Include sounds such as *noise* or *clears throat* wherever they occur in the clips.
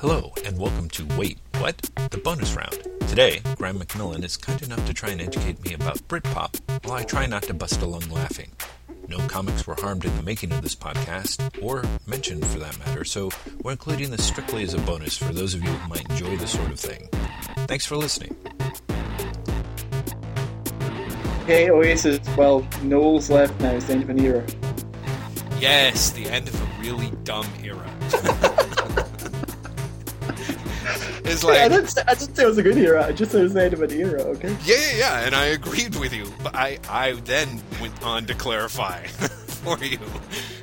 Hello, and welcome to Wait, What? The bonus round. The bonus round. Today, Graeme McMillan is kind enough to try and educate me about Britpop, while I try not to bust a lung laughing. No comics were harmed in the making of this podcast, or mentioned for that matter, so we're including this strictly as a bonus for those of you who might enjoy this sort of thing. Thanks for listening. Hey, Oasis. Well, Noel's left now. It's the end of an era. Yes, the end of a really dumb era. *laughs* it's like I didn't, say, I didn't say it was a good era. I just said it was the end of an era. Okay. Yeah, yeah, yeah, and I agreed with you. But I, I then went on to clarify *laughs* for you.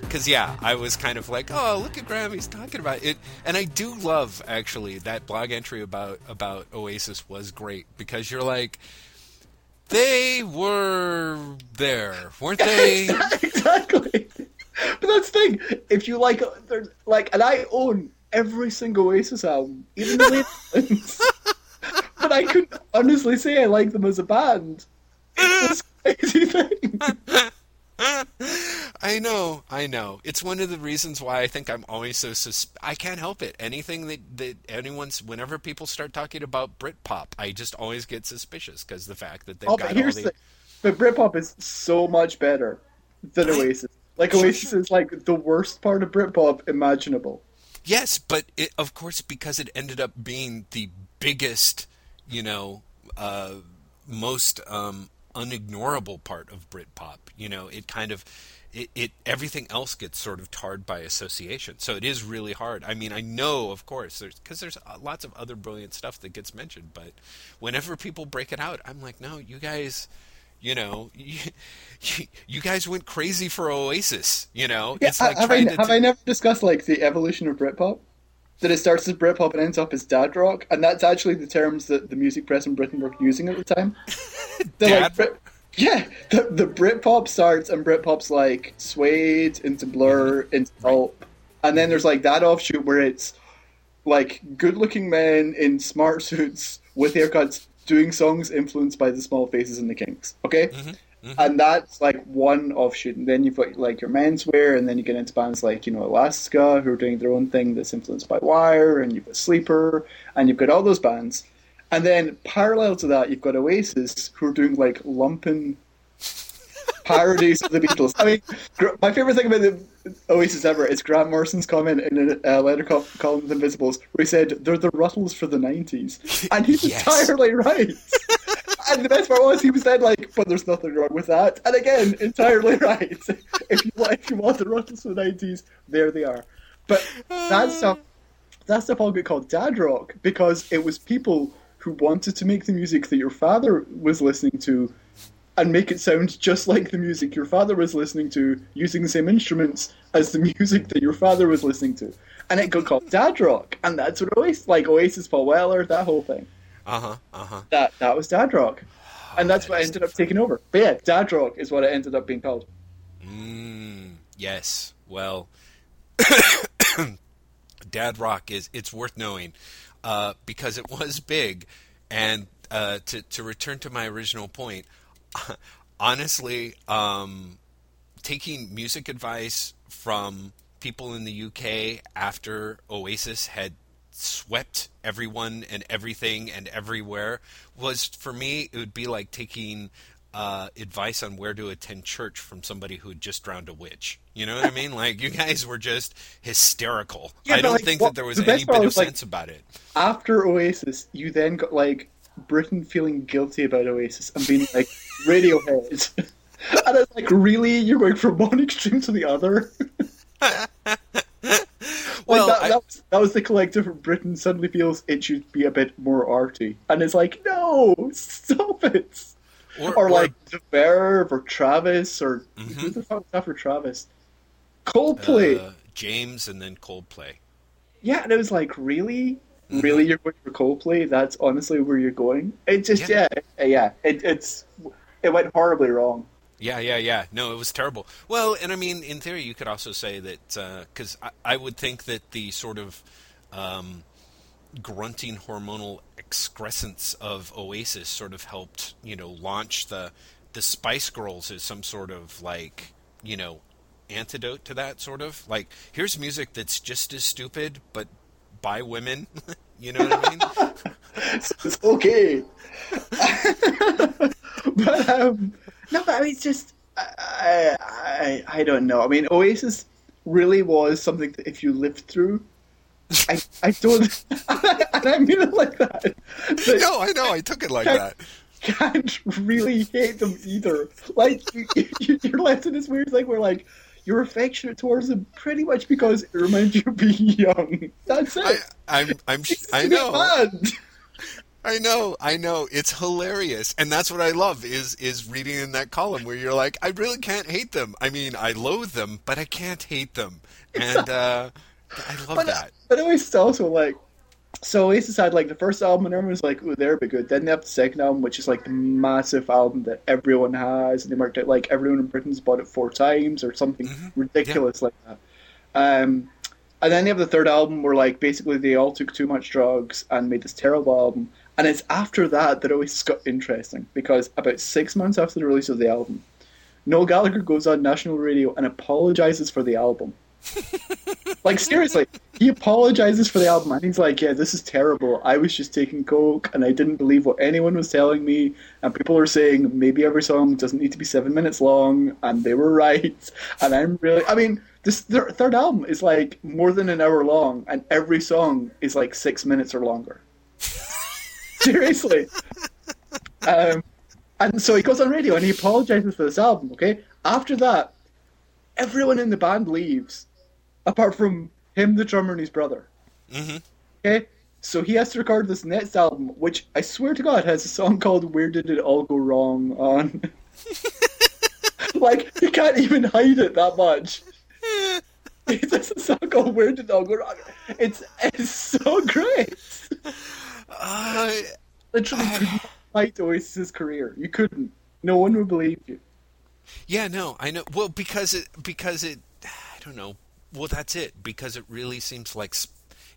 Because, yeah, I was kind of like, oh, look at Graeme, he's talking about it. And I do love, actually, that blog entry about, about Oasis was great. Because you're like, they were there, weren't they? *laughs* exactly. But that's the thing. If you like, like, and I own every single Oasis album, even the late *laughs* ones. but I couldn't honestly say I like them as a band. It's this *laughs* crazy thing. I know, I know. It's one of the reasons why I think I'm always so sus- I can't help it. Anything that, that anyone's, whenever people start talking about Britpop, I just always get suspicious because the fact that they've Oh, got but here's all the. the, but Britpop is so much better than Oasis. Like Oasis is like the worst part of Britpop imaginable. Yes, but it, of course, because it ended up being the biggest, you know, uh, most um, unignorable part of Britpop. You know, it kind of, it, it everything else gets sort of tarred by association. So it is really hard. I mean, I know, of course, there's because there's uh, lots of other brilliant stuff that gets mentioned, but whenever people break it out, I'm like, no, you guys. You know, *laughs* you, you guys went crazy for Oasis. You know, Yeah, it's like have, I, have do- I never discussed like the evolution of Britpop? That it starts as Britpop and ends up as dad rock, and that's actually the terms that the music press in Britain were using at the time. *laughs* Dad Brit- yeah, the, the Britpop starts and Britpop's like Suede into Blur Mm-hmm. into Pulp, and then there's like that offshoot where it's like good-looking men in smart suits with haircuts doing songs influenced by the Small Faces and the Kinks. Okay, mm-hmm. Mm-hmm. and that's like one offshoot. And then you've got like your menswear, and then you get into bands like you know Elastica who are doing their own thing that's influenced by Wire, and you've got Sleeper, and you've got all those bands. And then parallel to that, you've got Oasis who are doing like lumpen parodies of the Beatles. I mean, my favorite thing about the Oasis ever is Grant Morrison's comment in a uh, letter call- column Invisibles, where he said they're the Ruttles for the '90s, *laughs* and he's Yes. entirely right. *laughs* and the best part was he was then like, "But there's nothing wrong with that," and again, entirely *laughs* right. if you want, if you want the Ruttles for the '90s, there they are. But that stuff, that stuff all got called dad rock because it was people who wanted to make the music that your father was listening to and make it sound just like the music your father was listening to, using the same instruments as the *laughs* music that your father was listening to. And it got called dad rock, and that's what Oasis, like Oasis, Paul Weller, that whole thing. Uh huh. Uh huh. That that was dad rock, *sighs* and that's that what is ended up taking over. But yeah, dad rock is what it ended up being called. Mm, yes. Well, *coughs* Dad Rock is it's worth knowing uh, because it was big, and uh, to to return to my original point, *laughs* honestly, um, taking music advice from people in the UK after Oasis had swept everyone and everything and everywhere was for me it would be like taking uh, advice on where to attend church from somebody who had just drowned a witch. You know what I mean? Like you *laughs* guys were just hysterical. Yeah, I don't like, think that there was the any bit of like- sense about it. After Oasis, you then got like Britain feeling guilty about Oasis and being like Radiohead. *laughs* And it's like, really? You're going from one *laughs* extreme to the other? *laughs* Well, like that, I- that, was, that was the collective of Britain suddenly feels it should be a bit more arty. And it's like, no, stop it. Or, Or, like The Verve or Travis or Mhm. who the fuck is after Travis? Coldplay. uh, James and then Coldplay. yeah, and it was like, really? Really, you're going for Coldplay? That's honestly where you're going? It just, Yeah. yeah, yeah, it, it's, it went horribly wrong. Yeah, yeah, yeah. No, it was terrible. Well, and I mean, in theory, you could also say that because I, I would think that the sort of um, grunting hormonal excrescence of Oasis sort of helped, you know, launch the the Spice Girls as some sort of like, you know, antidote to that sort of like here's music that's just as stupid but by women. *laughs* you know what I mean? it's okay. *laughs* but um, no, but I mean, it's just I, I I don't know. I mean, Oasis really was something that if you lived through. I, I don't, *laughs* and I mean it like that. No, I know. I took it like that can't really hate them either. Like you, are left in this weird thing where like you're affectionate towards them pretty much because it reminds you of being young. That's it. I, I'm, I'm, I know. *laughs* I know, I know. It's hilarious, and that's what I love is is reading in that column where you're like, I really can't hate them. I mean, I loathe them, but I can't hate them, and uh, I love but, that. But it was also like so Oasis had like the first album and everyone was like, "Ooh, they're a bit good." Then they have the second album, which is like the massive album that everyone has, and they marked it like everyone in Britain's bought it four times or something mm-hmm. ridiculous yeah. like that. Um, and then they have the third album where like basically they all took too much drugs and made this terrible album. And it's after that that Oasis got interesting because about six months after the release of the album, Noel Gallagher goes on national radio and apologizes for the album like seriously, he apologizes for the album and he's like, "Yeah, this is terrible. I was just taking coke and I didn't believe what anyone was telling me. And people are saying maybe every song doesn't need to be seven minutes long, and they were *laughs* right. And I'm really, I mean, this third album is like more than an hour long, and every song is like six minutes or longer. *laughs* seriously." Um, and so he goes on radio and he apologizes for this album. Okay, after that, everyone in the band leaves apart from him, the drummer, and his brother. Mm-hmm. Okay, so he has to record this next album, which I swear to God has a song called "Where Did It All Go Wrong" on. *laughs* like you can't even hide it that much. *laughs* It's a song called "Where Did It All Go Wrong." It's it's so great. Uh, Literally, uh, couldn't fight Oasis's career. You couldn't. No one would believe you. Yeah, no, I know. Well, because it because it, I don't know. Well, that's it. Because it really seems like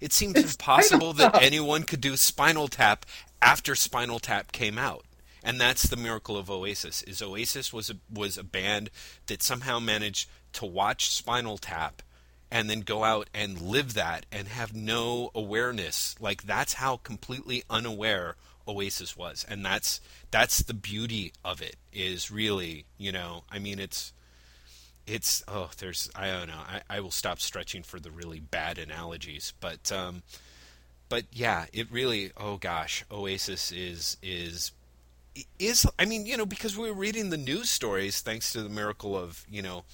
it seems it's impossible that anyone could do Spinal Tap after Spinal Tap came out. And that's the miracle of Oasis. Is Oasis was a, was a band that somehow managed to watch Spinal Tap and then go out and live that and have no awareness. Like that's how completely unaware Oasis was, and that's that's the beauty of it. Is really, you know, I mean, it's it's oh there's I don't know. I, I will stop stretching for the really bad analogies but um but yeah it really oh gosh Oasis is is is I mean you know because we were reading the news stories thanks to the miracle of you know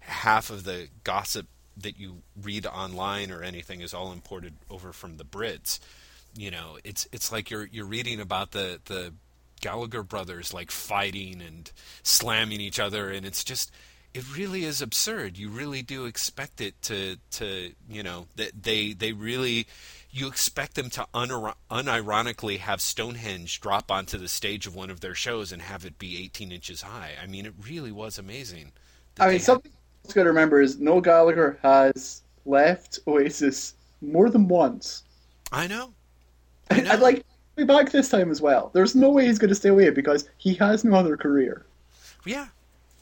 half of the gossip that you read online or anything is all imported over from the Brits. You know it's it's like you're you're reading about the the Gallagher brothers like fighting and slamming each other and it's just it really is absurd. You really do expect it to to you know that they they really you expect them to unironically have Stonehenge drop onto the stage of one of their shows and have it be 18 inches high. I mean, it really was amazing. I mean, something else got to remember is Noel Gallagher has left Oasis more than once. I know. I know. I'd like to be back this time as well. There's no way he's going to stay away because he has no other career. Yeah,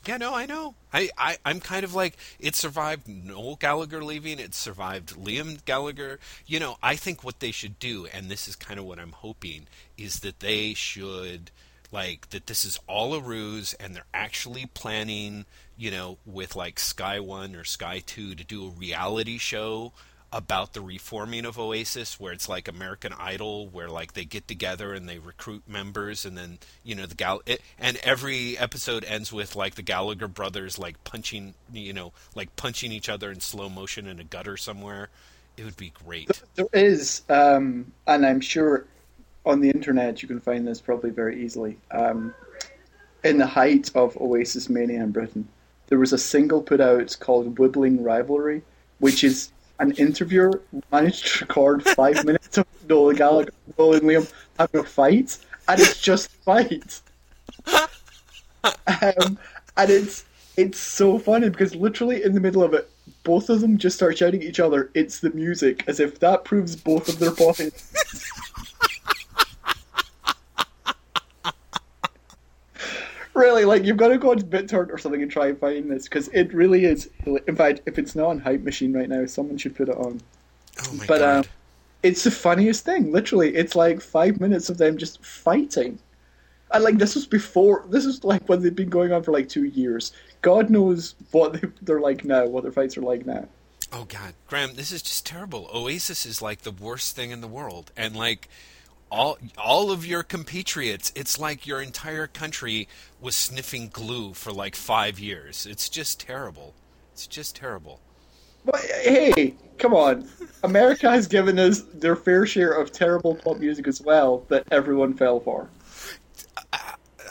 yeah, no, I know. I, I, I'm kind of like, it survived Noel Gallagher leaving, it survived Liam Gallagher. You know, I think what they should do, and this is kind of what I'm hoping, is that they should, like, that this is all a ruse and they're actually planning, you know, with like Sky One or Sky Two to do a reality show about the reforming of Oasis, where it's like American Idol, where like they get together and they recruit members, and then you know the gal, it, and every episode ends with like the Gallagher brothers like punching, you know, like punching each other in slow motion in a gutter somewhere. It would be great. There is, um, and I'm sure on the internet you can find this probably very easily. Um, in the height of Oasis mania in Britain, there was a single put out called "Wibbling Rivalry," which is an interviewer managed to record five minutes of Noel Gallagher, Noel and Liam having a fight, and it's just fight. um, and it's it's so funny because literally in the middle of it, both of them just start shouting at each other. It's the music, as if that proves both of their points. Really, like you've got to go on BitTorrent or something and try and find this because it really is. In fact, if it's not on Hype Machine right now, someone should put it on. Oh my but, god! Um, it's the funniest thing. Literally, it's like five minutes of them just fighting. And like this was before. This is like when they've been going on for like two years. God knows what they, they're like now. What their fights are like now. Oh God, Graeme, this is just terrible. Oasis is like the worst thing in the world, and like all all of your compatriots, it's like your entire country was sniffing glue for like five years. It's just terrible. It's just terrible. But hey, come on! America has given us their fair share of terrible pop music as well that everyone fell for.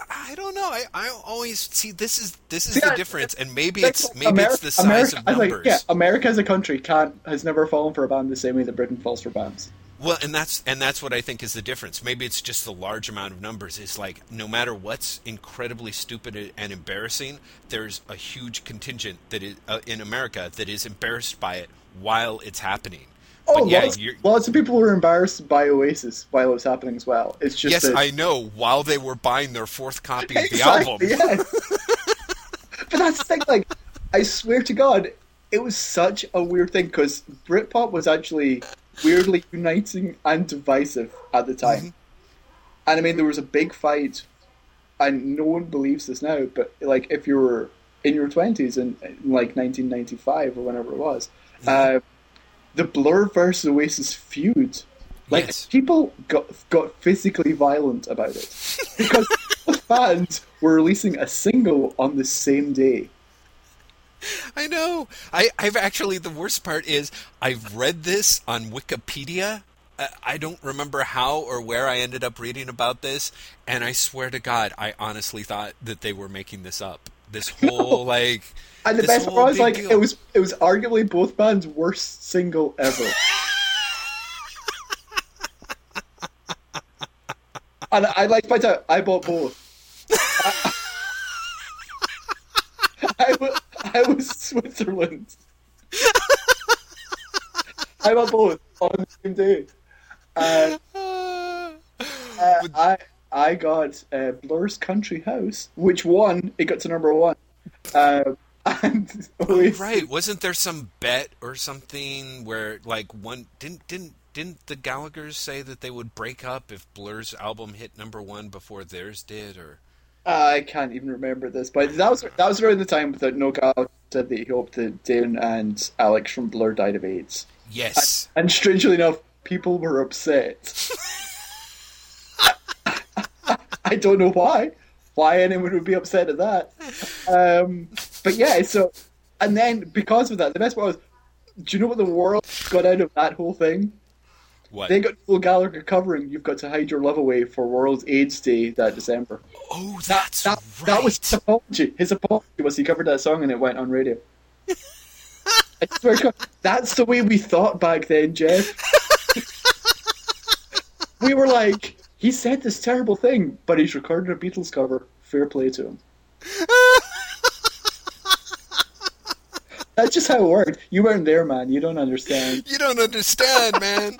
I don't know. I, I always see this is this is See, the I- difference, and maybe it's maybe America, it's the size America, of numbers. Like, yeah, America as a country can't has never fallen for a band the same way that Britain falls for bands. Well, and that's and that's what I think is the difference. Maybe it's just the large amount of numbers. It's like no matter what's incredibly stupid and embarrassing, there's a huge contingent that is uh, in America that is embarrassed by it while it's happening. Oh, but yeah, lots, you're, lots of people were embarrassed by Oasis while it was happening as well. It's just yes, that, I know. While they were buying their fourth copy of the exactly, album, yes. *laughs* but that's the thing. Like, I swear to God, it was such a weird thing because Britpop was actually weirdly uniting and divisive at the time. Mm-hmm. And I mean, there was a big fight, and no one believes this now. But like, if you were in your twenties in, in like 1995 or whenever it was, Mm-hmm. uh, the Blur versus Oasis feud. Like Yes. people got got physically violent about it *laughs* because both bands were releasing a single on the same day. I know. I, I've actually the worst part is I've read this on Wikipedia. I, I don't remember how or where I ended up reading about this, and I swear to God, I honestly thought that they were making this up. This *laughs* whole like, And the best part was like deal. it was it was arguably both bands' worst single ever. *laughs* and I like to point out I bought both. *laughs* I, was, *laughs* I was Switzerland. I bought both on the same day. And uh, *laughs* I I got uh, Blur's Country House, which won. It got to number one. Um, *laughs* and Oasis- right? Wasn't there some bet or something where like one didn't didn't didn't the Gallagher's say that they would break up if Blur's album hit number one before theirs did, or I can't even remember this, but that was that was around the time that Noel Gallagher said that he hoped that Damon and Alex from Blur died of AIDS. yes, And strangely enough, people were upset. *laughs* I don't know why. Why anyone would be upset at that. Um, but yeah, so and then because of that, the best part was, do you know what the world got out of that whole thing? What? They got Noel Gallagher covering "You've Got to Hide Your Love Away" for World AIDS Day that December. oh, That, that's that, right. that was his apology. His apology was he covered that song and it went on radio. *laughs* I swear to God, that's the way we thought back then, Jeff. *laughs* we were like, he said this terrible thing, but he's recorded a Beatles cover. Fair play to him. *laughs* That's just how it worked. You weren't there, man. You don't understand. You don't understand, man.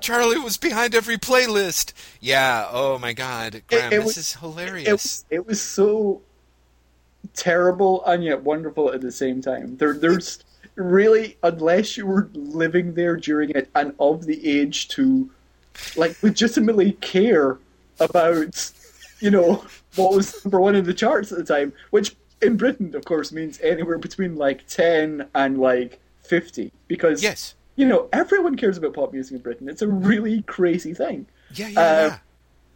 Charlie was behind every playlist. Yeah. Oh my God, Graeme, it this was- is hilarious. was, it was so terrible and yet wonderful at the same time. There, there's really, unless you were living there during it and of the age to, like, legitimately care about, you know, what was number one in the charts at the time, which in Britain, of course, means anywhere between like 10 and like 50. Because, yes. You know, everyone cares about pop music in Britain. It's a really crazy thing. Yeah. Yeah. Uh, yeah.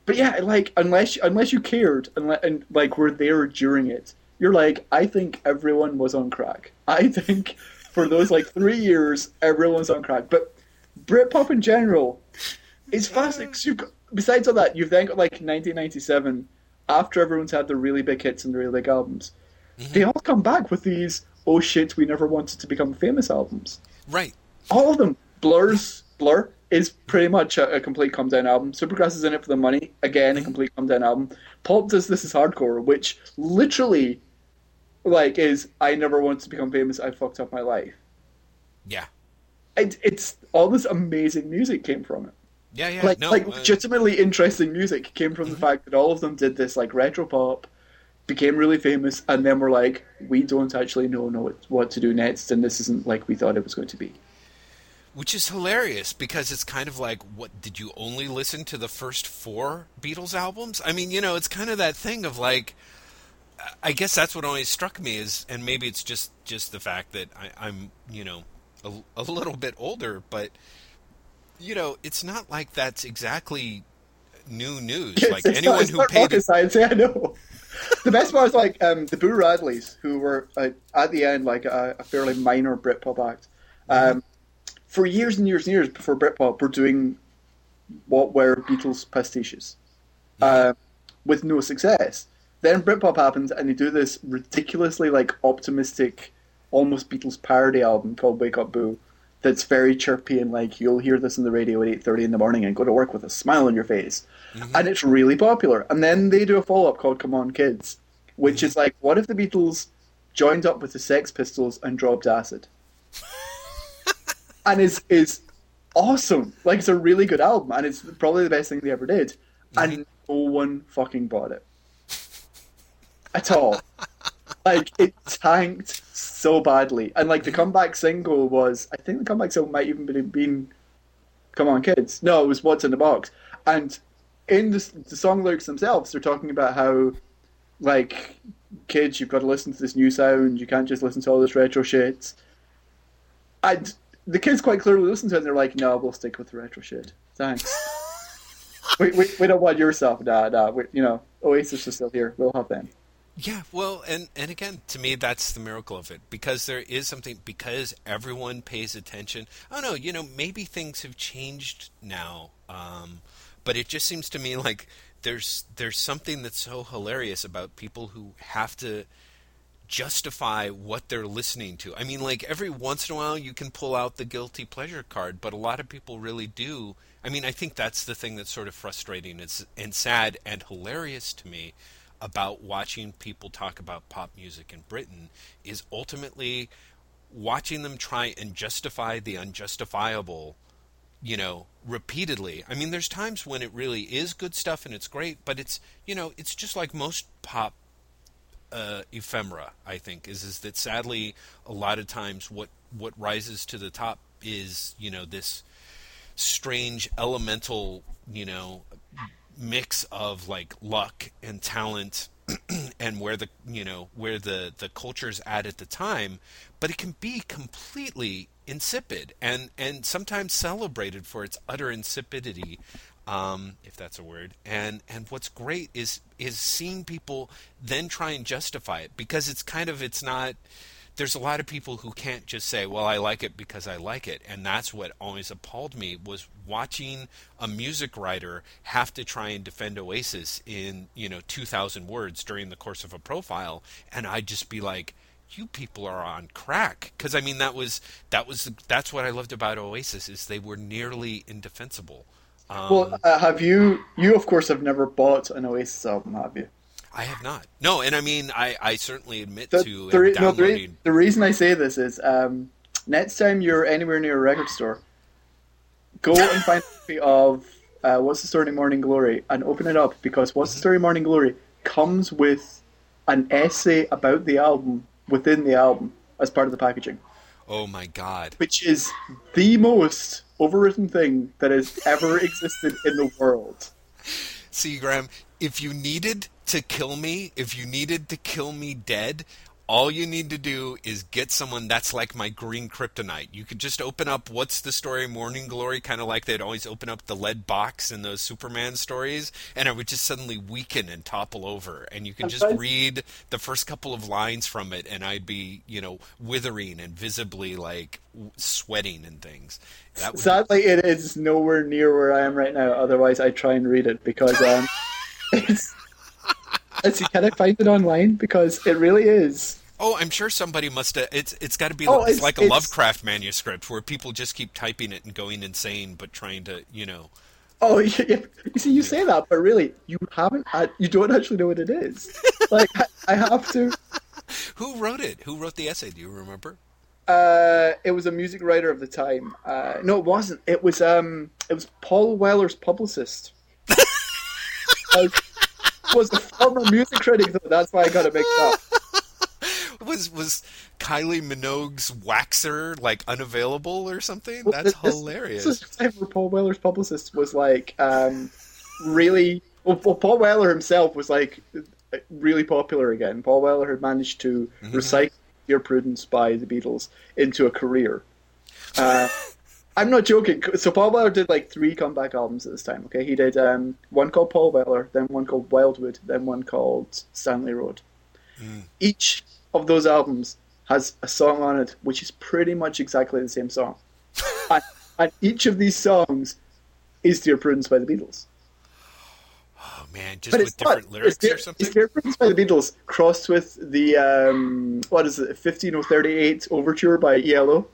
But yeah, like unless unless you cared and, and like were there during it, you're like, I think everyone was on crack. I think for those like three years, everyone's on crack. But Britpop in general is fascinating. 'cause you've got, besides all that, you've then got like 1997, after everyone's had their really big hits and their really big albums. They all come back with these oh shit, we never wanted to become famous albums Right. All of them. Blur's Blur is pretty much a, a complete come down album. Supergrass is in it for the money. Again, a complete come down album. Pulp does This Is Hardcore, which literally, like, is I never wanted to become famous. I fucked up my life. Yeah. It, it's all this amazing music came from it. Yeah. Yeah. Like, no. like uh, Mm-hmm. legitimately interesting music came from the fact that all of them did this like retro pop, became really famous, and then were like, we don't actually know know what, what to do next, and this isn't like we thought it was going to be. Which is hilarious because it's kind of like, what did you only listen to the first four Beatles albums? I mean, you know, it's kind of that thing of like, I guess that's what always struck me is, and maybe it's just just the fact that I, am you know, a, a little bit older, but you know, it's not like that's exactly new news. It's, like it's anyone not, who not paid rocket science. *laughs* Yeah, I know. the best part is like um, the Boo Radleys, who were uh, at the end like a, a fairly minor Britpop act. Um, for years and years and years before Britpop, were doing what were Beatles pastiches, uh, with no success. Then Britpop happens, and they do this ridiculously like optimistic, almost Beatles parody album called Wake Up Boo. That's very chirpy and like you'll hear this on the radio at eight thirty in the morning and go to work with a smile on your face, Mm-hmm. and it's really popular. And then they do a follow up called Come On Kids, which is like, what if the Beatles joined up with the Sex Pistols and dropped acid? And it's is awesome. Like it's a really good album, and it's probably the best thing they ever did. And no one fucking bought it at all. *laughs* like it tanked so badly, and like the comeback single was, I think the comeback single might even be been "Come On Kids." No, it was "What's in the Box," and in the, the song lyrics themselves, they're talking about how, like, kids, you've got to listen to this new sound. You can't just listen to all this retro shit. And the kids quite clearly listen to it, and they're like, "No, we'll stick with the retro shit. Thanks. *laughs* we, we, we don't want your stuff. Nah, nah. We, you know, Oasis is still here. We'll have them." Yeah, well, and and again, to me, that's the miracle of it because there is something because everyone pays attention. I don't know, you know, maybe things have changed now, um, but it just seems to me like there's there's something that's so hilarious about people who have to justify what they're listening to. I mean, like every once in a while you can pull out the guilty pleasure card, but a lot of people really do. I mean, I think that's the thing that's sort of frustrating and sad and hilarious to me about watching people talk about pop music in Britain is ultimately watching them try and justify the unjustifiable you know repeatedly i mean there's times when it really is good stuff and it's great but it's you know it's just like most pop uh, ephemera i think is is that sadly a lot of times what what rises to the top is you know this strange elemental you know mix of like luck and talent *clears throat* and where the you know where the the culture's at at the time but it can be completely insipid and and sometimes celebrated for its utter insipidity um, if that's a word. And and what's great is is seeing people then try and justify it because it's kind of it's not there's a lot of people who can't just say, "Well, I like it because I like it," and that's what always appalled me was watching a music writer have to try and defend Oasis in you know 2,000 words during the course of a profile, and I'd just be like, "You people are on crack," because I mean that was that was that's what I loved about Oasis is they were nearly indefensible. Um, Well, uh, have you? You of course have never bought an Oasis album, have you? I have not. No, and I mean, I, I certainly admit The, to the, re- no, the, re- the reason I say this is um, next time you're anywhere near a record store, go and find a *laughs* copy of uh, What's the Story Morning Glory and open it up because What's the Story Morning Glory comes with an essay about the album within the album as part of the packaging, oh my God! which is the most overwritten thing that has ever *laughs* existed in the world. See, Graeme, if you needed to kill me, if you needed to kill me dead, all you need to do is get someone that's like my green kryptonite. You could just open up What's the Story Morning Glory, kind of like they'd always open up the lead box in those Superman stories, and it would just suddenly weaken and topple over. And you could just read the first couple of lines from it, and I'd be, you know, withering and visibly like sweating and things. That would be Sadly, it is nowhere near where I am right now. Otherwise, I try and read it because um, *laughs* it's. Let's see, can I find it online? Because it really is. Oh, I'm sure somebody must have. It's it's got to be Oh, like, it's, like a it's- Lovecraft manuscript where people just keep typing it and going insane, but trying to, you know. Oh, *laughs* you, you see, you say that, but really, you haven't. Had, you don't actually know what it is. Like, I, I have to. *laughs* Who wrote it? Who wrote the essay? Do you remember? Uh, it was a music writer of the time. Uh, no, it wasn't. It was um, it was Paul Weller's publicist. *laughs* was a former music critic, though. That's why I got it mixed up. *laughs* was was Kylie Minogue's waxer like unavailable or something? Well, That's this- hilarious. This is the time where Paul Weller's publicist was like, um, really. Well, well, Paul Weller himself was like really popular again. Paul Weller had managed to Mm-hmm. recycle Dear Prudence by the Beatles into a career. Uh, *laughs* I'm not joking. So Paul Weller did like three comeback albums at this time. Okay, he did um, one called Paul Weller, then one called Wildwood, then one called Stanley Road. Each of those albums has a song on it which is pretty much exactly the same song, *laughs* and, and each of these songs is Dear Prudence by the Beatles. oh man, just But with it's not. different lyrics Dear, or something. It's Dear Prudence by the Beatles crossed with the um, what is it, 15038 Overture by ELO.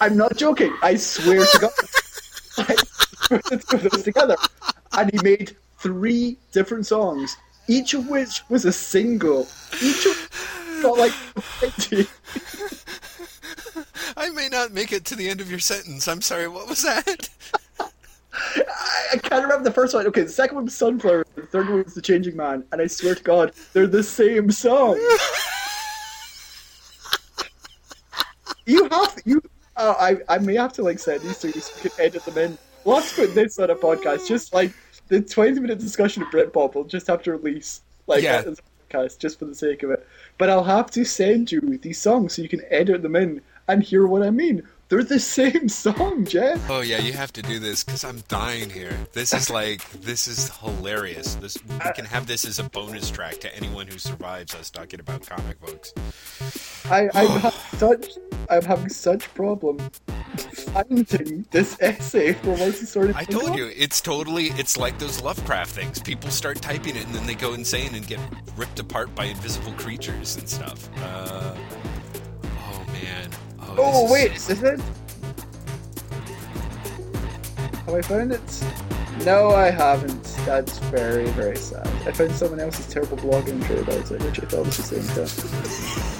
I'm not joking. I swear to God. *laughs* I put the two of those together, and he made three different songs, each of which was a single. Each of got like 20. I may not make it to the end of your sentence. I'm sorry. What was that? I, I can't remember the first one. Okay, the second one was Sunflower. The third one was The Changing Man, and I swear to God, they're the same song. *laughs* you have you. Uh, I I may have to like send these to you so you can edit them in. We'll have to put this on a podcast. Just like the twenty minute discussion of Britpop, we'll just have to release like Yeah. as a podcast just for the sake of it. But I'll have to send you these songs so you can edit them in and hear what I mean. They're the same song, Jeff. Oh yeah, you have to do this because I'm dying here. This is like this is hilarious. This we can have this as a bonus track to anyone who survives us talking about comic books. I, I'm having such I'm having such problem finding this essay for once you started. I told you it's totally it's like those Lovecraft things. People start typing it and then they go insane and get ripped apart by invisible creatures and stuff. Uh, oh man. Oh, Oh wait, is, is it? Have I found it? No, I haven't. That's very, very sad. I found someone else's terrible blog entry about it, which I thought was the same thing.